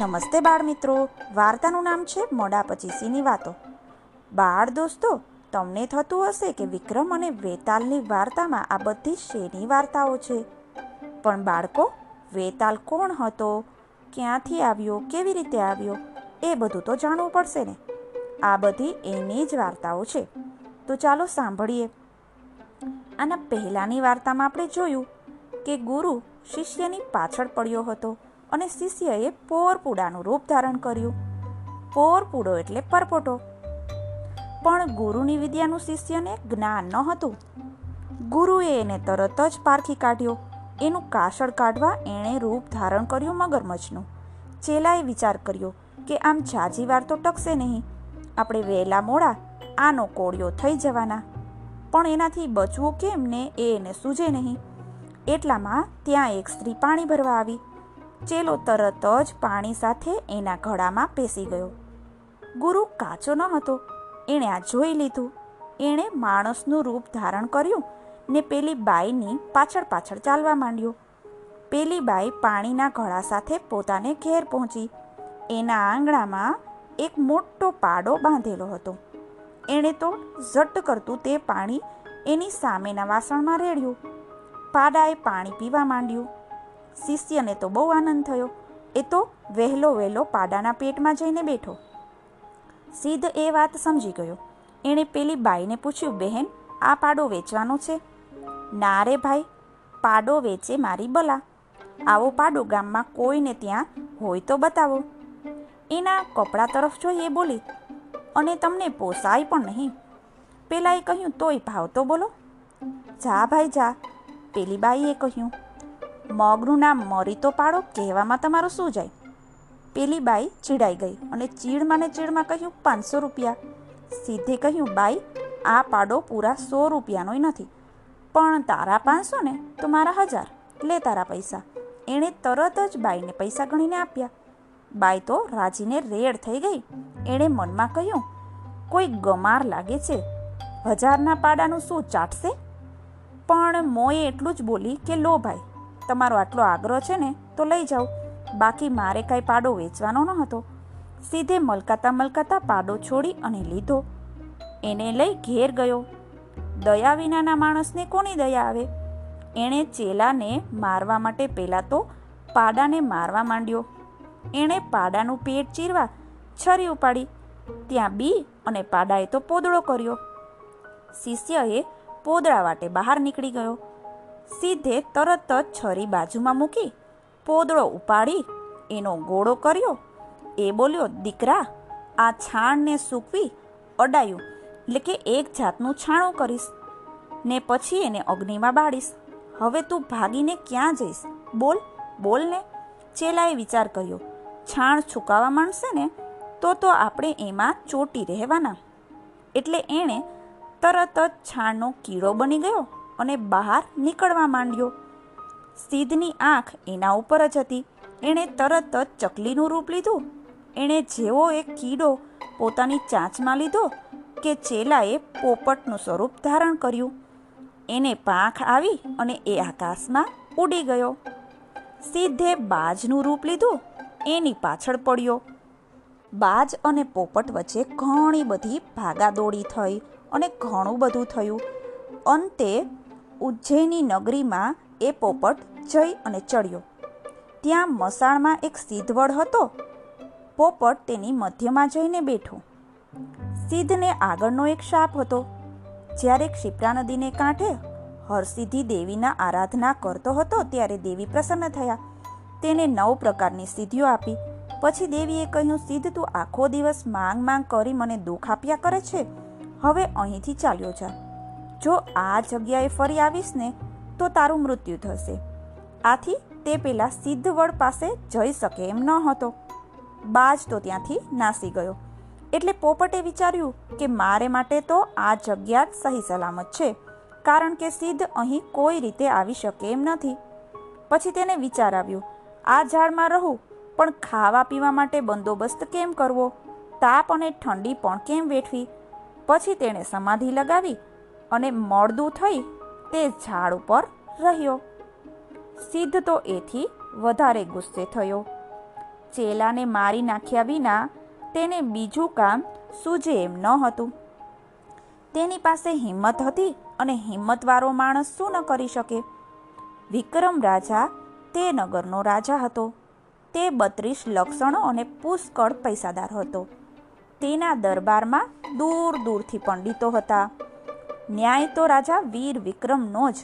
નમસ્તે બાળ મિત્રો. વાર્તાનું નામ છે મોડા પચીસીની વાતો. બાળ દોસ્તો, તમને થતું હશે કે વિક્રમ અને વેતાલની વાર્તામાં આ બધી શેની વાર્તાઓ છે? પણ બાળકો, વેતાલ કોણ હતો? ક્યાંથી આવ્યો? કેવી રીતે આવ્યો? એ બધું તો જાણવું પડશે ને. આ બધી એની જ વાર્તાઓ છે. તો ચાલો સાંભળીએ. આના પહેલાંની વાર્તામાં આપણે જોયું કે ગુરુ શિષ્યની પાછળ પડ્યો હતો. અને શિષ્યએ પોરપુડાનું રૂપ ધારણ કર્યું. પોરપુડો એટલે પરપોટો. પણ ગુરુની વિદ્યાનું શિષ્યને જ્ઞાન ન હતું. ગુરુએ એને તરત જ પારખી કાઢ્યો. એનું કાસળ કાઢવા એણે રૂપ ધારણ કર્યું મગરમચ્છનું. ચેલાએ વિચાર કર્યો કે આમ જાજી વાર તો ટકશે નહીં. આપણે વહેલા મોડા આનો કોળિયો થઈ જવાના. પણ એનાથી બચવું કેમ ને એ એને સૂજે નહીં. એટલામાં ત્યાં એક સ્ત્રી પાણી ભરવા આવી. ચેલો તરત જ પાણી સાથે એના ઘડામાં પેસી ગયો. ગુરુ કાચો ન હતો. એણે આ જોઈ લીધું. એણે માણસનું રૂપ ધારણ કર્યું ને પેલી બાઈની પાછળ પાછળ ચાલવા માંડ્યો. પેલી બાઈ પાણીના ઘડા સાથે પોતાને ઘેર પહોંચી. એના આંગણામાં એક મોટો પાડો બાંધેલો હતો. એણે તો ઝટ કરતું તે પાણી એની સામેના વાસણમાં રેડ્યું. પાડાએ પાણી પીવા માંડ્યું. શિષ્યને તો બહુ આનંદ થયો. એ તો વહેલો વહેલો પાડાના પેટમાં જઈને બેઠો. સિદ્ધ એ વાત સમજી ગયો. એણે પેલી બાઈને પૂછ્યું, બહેન, આ પાડો વેચવાનો છે? ના રે ભાઈ, પાડો વેચે મારી બલા. આવો પાડો ગામમાં કોઈને ત્યાં હોય તો બતાવો. એના કપડાં તરફ જોઈ એ બોલી, અને તમને પોસાય પણ નહીં. પેલાએ કહ્યું, તોય ભાવ તો બોલો. જા ભાઈ, જા. પેલી બાઈએ કહ્યું મગનું નામ મરી તો પાડો કહેવામાં તમારું શું જાય? પેલી બાઈ ચીડાઈ ગઈ અને ચીડમાં ને ચીડમાં કહ્યું, પાંચસો રૂપિયા. સીધે કહ્યું, બાઈ, આ પાડો પૂરા સો રૂપિયાનોય નથી. પણ તારા પાંચસો ને તો મારા હજાર. લે તારા પૈસા. એણે તરત જ બાઈને પૈસા ગણીને આપ્યા. બાઈ તો રાજીને રેડ થઈ ગઈ. એણે મનમાં કહ્યું, કોઈ ગમાર લાગે છે? હજારના પાડાનું શું ચાટશે? પણ મોએ એટલું જ બોલી કે, લો ભાઈ તમારો આટલો આગ્રહ છે ને, તો લઈ જાઓ. બાકી મારે કાંઈ પાડો વેચવાનો ન હતો સીધે મલકાતા મલકાતા પાડો છોડી અને લીધો. એને લઈ ઘેર ગયો. દયા વિનાના માણસને કોની દયા આવે? એણે ચેલાને મારવા માટે પહેલાં તો પાડાને મારવા માંડ્યો. એણે પાડાનું પેટ ચીરવા છરી ઉપાડી. ત્યાં બી અને પાડાએ તો પોદળો કર્યો. શિષ્યએ પોદળા વાટે બહાર નીકળી ગયો. સીધે તરત જ છરી બાજુમાં મૂકી પોદળો ઉપાડી એનો ગોળો કર્યો. એ બોલ્યો, દીકરા, આ છાણને સૂકવી અડાયું, એટલે કે એક જાતનું છાણું કરીશ, ને પછી એને અગ્નિમાં બાળીશ. હવે તું ભાગીને ક્યાં જઈશ? બોલ બોલ ને. ચેલાએ વિચાર કર્યો, છાણ છુકાવા માંડશે ને, તો તો આપણે એમાં ચોટી રહેવાના. એટલે એણે તરત જ છાણનો કીડો બની ગયો. અને બહાર નીકળવા માંડ્યો. સિદ્ધની આંખ એના ઉપર જ હતી. એણે તરત જ ચકલીનું રૂપ લીધું. એણે જેવો એક કીડો પોતાની ચાંચમાં લીધો કે ચેલાએ પોપટનું સ્વરૂપ ધારણ કર્યું. એને પાંખ આવી અને એ આકાશમાં ઉડી ગયો. સીધે બાજનું રૂપ લીધું. એની પાછળ પડ્યો. બાજ અને પોપટ વચ્ચે ઘણી બધી ભાગાદોડી થઈ અને ઘણું બધું થયું. અંતે ઉજ્જૈની નગરીમાં એ પોપટ જઈ અને ચડ્યો. ત્યાં મસાણમાં એક સિદ્ધવડ હતો. પોપટ તેની મધ્યમાં જઈને બેઠો. સિદ્ધને આગળનો એક શાપ હતો. જ્યારે ક્ષિપ્રા નદીને કાંઠે હરસિદ્ધિ દેવીના આરાધના કરતો હતો ત્યારે દેવી પ્રસન્ન થયા. તેને નવ પ્રકારની સિદ્ધિઓ આપી. પછી દેવીએ કહ્યું, સિદ્ધ, તું આખો દિવસ માંગ માંગ કરી મને દુઃખ આપ્યા કરે છે. હવે અહીંથી ચાલ્યો જા. જો આ જગ્યાએ ફરી આવીશ ને તો તારું મૃત્યુ થશે. આથી તે પેલા સિદ્ધવડ પાસે જઈ શકે એમ ન હતો બાજ તો ત્યાંથી નાસી ગયો. એટલે પોપટે વિચાર્યું કે મારે માટે તો આ જગ્યા સહી સલામત છે, કારણ કે સિદ્ધ અહીં કોઈ રીતે આવી શકે એમ નથી. પછી તેને વિચાર આવ્યો, આ ઝાડમાં રહું, પણ ખાવા પીવા માટે બંદોબસ્ત કેમ કરવો? તાપ અને ઠંડી પણ કેમ વેઠવી? પછી તેણે સમાધિ લગાવી અને મળદું થઈ તે ઝાડ ઉપર રહ્યો. સિદ્ધ તો એથી વધારે ગુસ્સે થયો. ચેલાને મારી નાખ્યા વિના તેને બીજું કામ સૂજે એમ ન હતું. તેની પાસે હિંમત હતી અને હિંમતવાળો માણસ શું ન કરી શકે? વિક્રમ રાજા તે નગરનો રાજા હતો. તે બત્રીસ લક્ષણો અને પુષ્કળ પૈસાદાર હતો. તેના દરબારમાં દૂર દૂરથી પંડિતો હતા. ન્યાય તો રાજા વીર વિક્રમનો જ.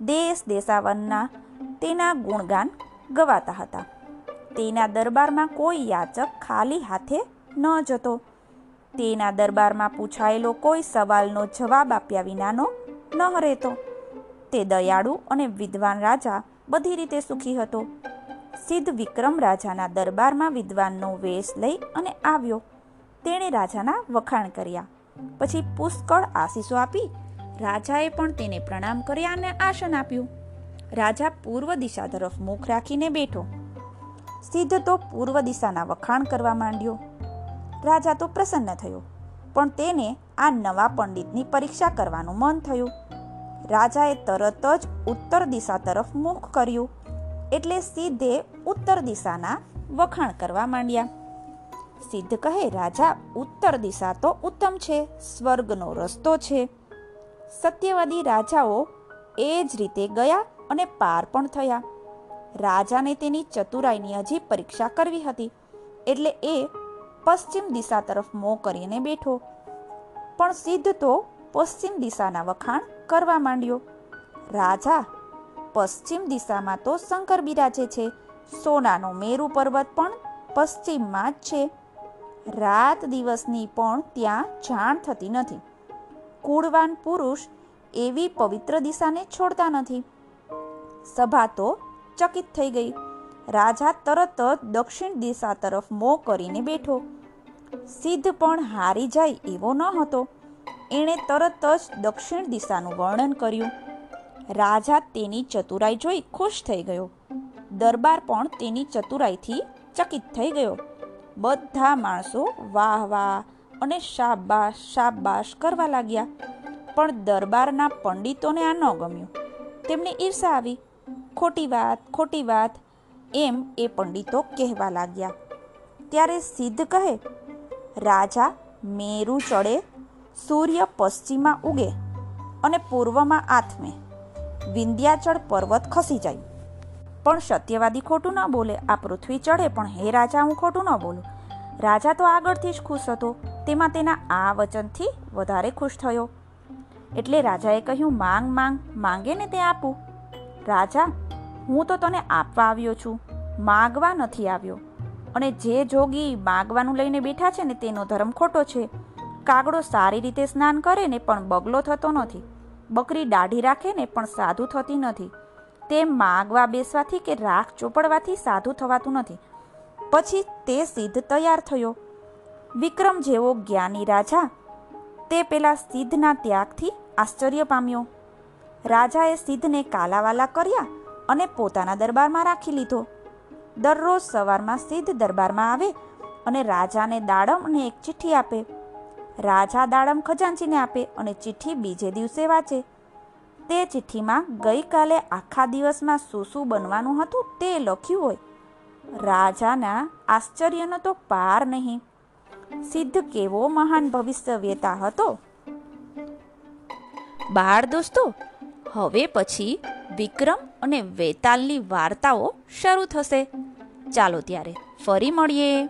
દેશ દેશાવનના તેના ગુણગાન ગવાતા હતા. તેના દરબારમાં કોઈ યાચક ખાલી હાથે ન જતો. તેના દરબારમાં પૂછાયેલો કોઈ સવાલનો જવાબ આપ્યા વિનાનો ન રહેતો. તે દયાળુ અને વિદ્વાન રાજા બધી રીતે સુખી હતો. સિદ્ધ વિક્રમ રાજાના દરબારમાં વિદ્વાનનો વેશ લઈ અને આવ્યો. તેણે રાજાના વખાણ કર્યા. પછી પુષ્કળ આશીષો આપી રાજાએ પણ તેને પ્રણામ કર્યા અને આસન આપ્યું. રાજા પૂર્વ દિશા તરફ મુખ રાખીને બેઠો. સિદ્ધ તો પૂર્વ દિશાના વખાણ કરવા માંડ્યો. રાજા તો પ્રસન્ન થયો, પણ તેને આ નવા પંડિતની પરીક્ષા કરવાનું મન થયું. રાજાએ તરત જ ઉત્તર દિશા તરફ મુખ કર્યું, એટલે સીધે ઉત્તર દિશાના વખાણ કરવા માંડ્યા. સિદ્ધ કહે, રાજા, ઉત્તર દિશા તો ઉત્તમ છે, સ્વર્ગનો રસ્તો છે. સત્યવાદી રાજાઓ એ જ રીતે ગયા અને પાર પણ થયા. રાજાને તેની ચતુરાઈની હજી પરીક્ષા કરવી હતી, એટલે એ પશ્ચિમ દિશા તરફ મોં કરીને બેઠો. પણ સિદ્ધ તો પશ્ચિમ દિશાના વખાણ કરવા માંડ્યો. રાજા, પશ્ચિમ દિશામાં તો શંકર બિરાજે છે, સોનાનો મેરુ પર્વત પણ પશ્ચિમમાં જ છે. રાત દિવસની પણ ત્યાં જાણ થતી નથી. કુળવાન પુરુષ એવી પવિત્ર દિશાને છોડતા નથી. સભા તો ચકિત થઈ ગઈ. રાજા તરત જ દક્ષિણ દિશા તરફ મો કરીને બેઠો. સિદ્ધ પણ હારી જાય એવો ન હતો. એણે તરત જ દક્ષિણ દિશાનું વર્ણન કર્યું. રાજા તેની ચતુરાઈ જોઈ ખુશ થઈ ગયો. દરબાર પણ તેની ચતુરાઈથી ચકિત થઈ ગયો. બધા માણસો વાહ વાહ અને શાબાશ શાબાશ કરવા લાગ્યા. પણ દરબારના પંડિતોને આ ન ગમ્યું. તેમને ઈર્ષા આવી. ખોટી વાત ખોટી વાત, એમ એ પંડિતો કહેવા લાગ્યા. ત્યારે સિદ્ધ કહે, રાજા, મેરુ ચડે, સૂર્ય પશ્ચિમમાં ઉગે અને પૂર્વમાં આથમે. વિંધ્યાચળ પર્વત ખસી જાય. પણ સત્યવાદી ખોટું ન બોલે, આ પૃથ્વી ચડે પણ હે રાજા હું ખોટું ન બોલું. રાજા તો આગળથી જ ખુશ હતો, તેમાં તેના આ વચનથી વધારે ખુશ થયો. એટલે રાજાએ કહ્યું, માંગ માંગ, માંગે ને તે આપું. રાજા, હું તો તને આપવા આવ્યો છું, માગવા નથી આવ્યો. અને જે જોગી માગવાનું લઈને બેઠા છે ને, તેનો ધર્મ ખોટો છે. કાગડો સારી રીતે સ્નાન કરે ને, પણ બગલો થતો નથી. બકરી દાઢી રાખે ને, પણ સાધુ થતી નથી. તે માગવા બેસવાથી કે રાખ ચોપડવાથી સાધુ થવાતું નથી. પછી તે સિદ્ધ તૈયાર થયો. વિક્રમ જેવો જ્ઞાની રાજા તે પેલા સિદ્ધના ત્યાગથી આશ્ચર્ય પામ્યો. રાજાએ સિદ્ધને કાલાવાલા કર્યા અને પોતાના દરબારમાં રાખી લીધો. દરરોજ સવારમાં સિદ્ધ દરબારમાં આવે અને રાજાને દાડમ અને એક ચિઠ્ઠી આપે. રાજા દાડમ ખજાનચીને આપે અને ચિઠ્ઠી બીજે દિવસે વાંચે. તે ચિઠ્ઠીમાં ગઈકાલે આખા દિવસમાં શું શું બનવાનું હતું તે લખ્યું હોય. રાજાના આશ્ચર્યનો તો પાર નહીં. સિદ્ધ કેવો મહાન ભવિષ્યવેતા હતો. બાળ દોસ્તો, હવે પછી વિક્રમ અને વેતાલની વાર્તાઓ શરૂ થશે. ચાલો ત્યારે ફરી મળીએ.